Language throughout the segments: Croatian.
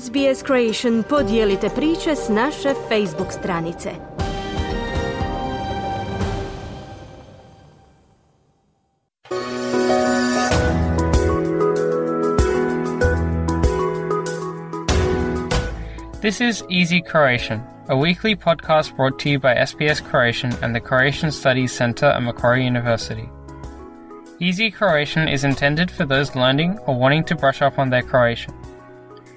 SBS Creation podijelite priče s naše Facebook stranice. This is Easy Croatian, a weekly podcast brought to you by SBS Croatian and the Croatian Studies Centre at Macquarie University. Easy Croatian is intended for those learning or wanting to brush up on their Croatian.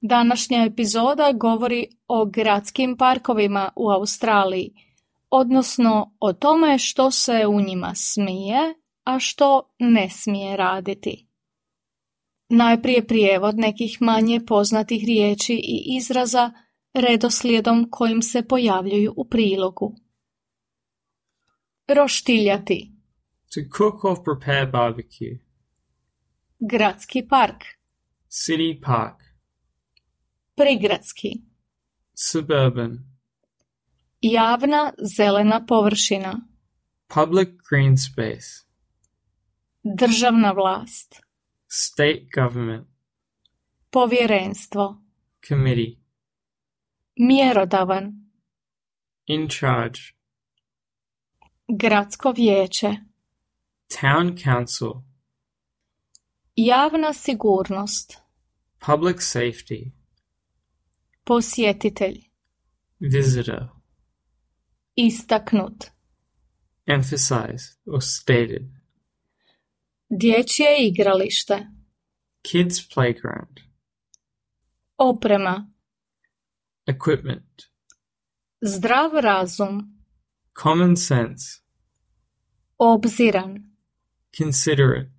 Današnja epizoda govori o gradskim parkovima u Australiji, odnosno o tome što se u njima smije, a što ne smije raditi. Najprije prijevod nekih manje poznatih riječi i izraza redoslijedom kojim se pojavljuju u prilogu. Roštiljati. To cook or prepare barbecue. Gradski park. City park. Prigradski. Suburban. Javna zelena površina. Public green space. Državna vlast. State government. Povjerenstvo. Committee. Mjerodavan. In charge. Gradsko vijeće. Town council. Javna sigurnost. Public safety. Posjetitelj. Visitor. Istaknut. Emphasized or stated. Dječje igralište. Kids playground. Oprema. Equipment. Zdrav razum. Common sense. Obziran. Considerate.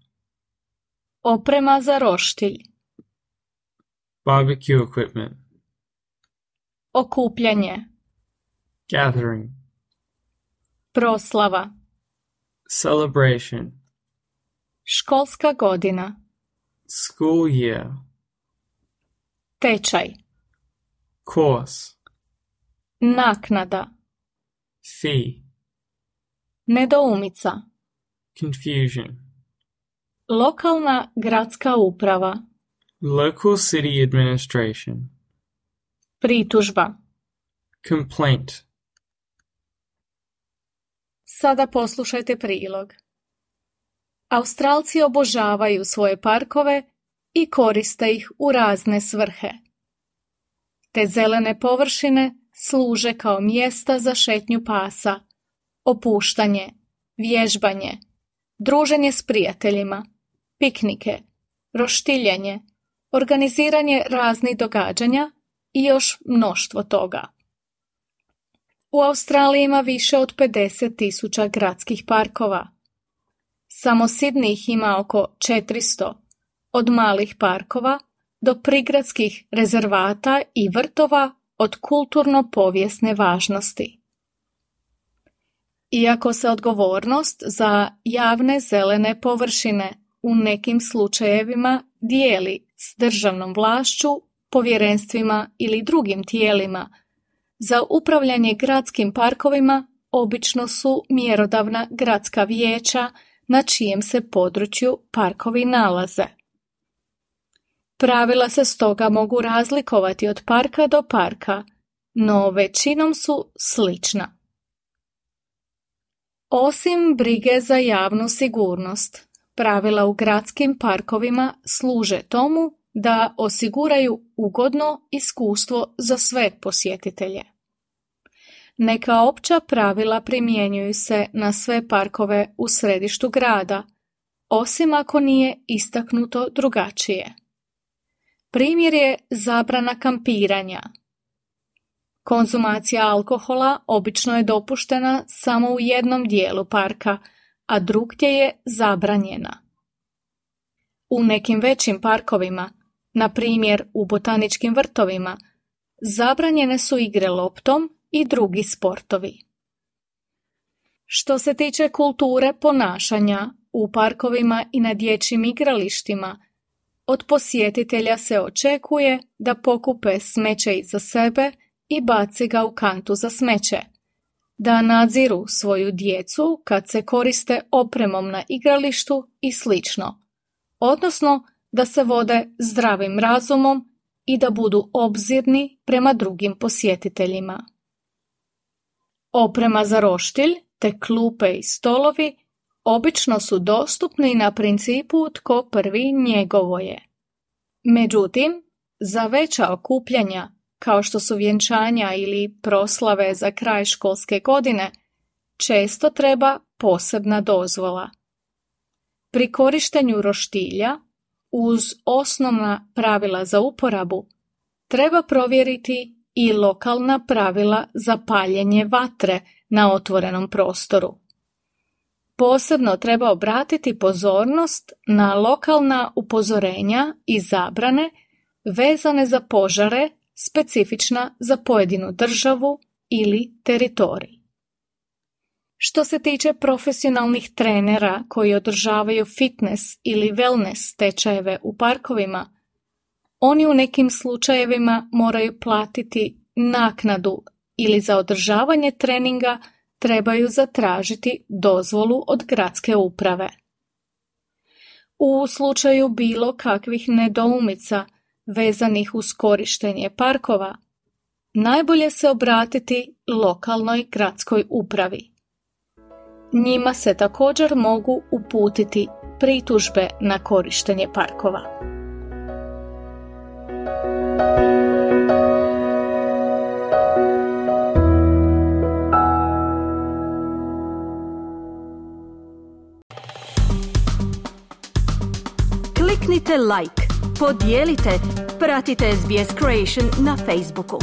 Oprema za roštilj. Barbecue equipment. Okupljanje. Gathering. Proslava. Celebration. Školska godina. School year. Tečaj. Course. Naknada. Fee. Nedoumica. Confusion. Lokalna gradska uprava. Local city administration. Pritužba. Complaint. Sada poslušajte prilog. Australci obožavaju svoje parkove i koriste ih u razne svrhe. Te zelene površine služe kao mjesta za šetnju pasa, opuštanje, vježbanje, druženje s prijateljima, piknike, roštiljanje, organiziranje raznih događanja i još mnoštvo toga. U Australiji ima više od 50 tisuća gradskih parkova. Samo Sidney ih ima oko 400, od malih parkova do prigradskih rezervata i vrtova od kulturno-povijesne važnosti. Iako se odgovornost za javne zelene površine u nekim slučajevima dijeli s državnom vlašću, povjerenstvima ili drugim tijelima, za upravljanje gradskim parkovima obično su mjerodavna gradska vijeća na čijem se području parkovi nalaze. Pravila se stoga mogu razlikovati od parka do parka, no većinom su slična. Osim brige za javnu sigurnost, pravila u gradskim parkovima služe tomu da osiguraju ugodno iskustvo za sve posjetitelje. Neka opća pravila primjenjuju se na sve parkove u središtu grada, osim ako nije istaknuto drugačije. Primjer je zabrana kampiranja. Konzumacija alkohola obično je dopuštena samo u jednom dijelu parka, a drugdje je zabranjena. U nekim većim parkovima, na primjer u botaničkim vrtovima, zabranjene su igre loptom i drugi sportovi. Što se tiče kulture ponašanja u parkovima i na dječjim igralištima, od posjetitelja se očekuje da pokupe smeće iza sebe i baci ga u kantu za smeće, da nadziru svoju djecu kad se koriste opremom na igralištu i slično, odnosno da se vode zdravim razumom i da budu obzirni prema drugim posjetiteljima. Oprema za roštilj te klupe i stolovi obično su dostupni na principu tko prvi njegovo je. Međutim, za veća okupljanja, kao što su vjenčanja ili proslave za kraj školske godine, često treba posebna dozvola. Pri korištenju roštilja, uz osnovna pravila za uporabu, treba provjeriti i lokalna pravila za paljenje vatre na otvorenom prostoru. Posebno treba obratiti pozornost na lokalna upozorenja i zabrane vezane za požare specifična za pojedinu državu ili teritorij. Što se tiče profesionalnih trenera koji održavaju fitness ili wellness tečajeve u parkovima, oni u nekim slučajevima moraju platiti naknadu ili za održavanje treninga trebaju zatražiti dozvolu od gradske uprave. U slučaju bilo kakvih nedoumica vezanih uz korištenje parkova, najbolje se obratiti lokalnoj gradskoj upravi. Njima se također mogu uputiti pritužbe na korištenje parkova. Kliknite like, podijelite, pratite SBS Creation na Facebooku.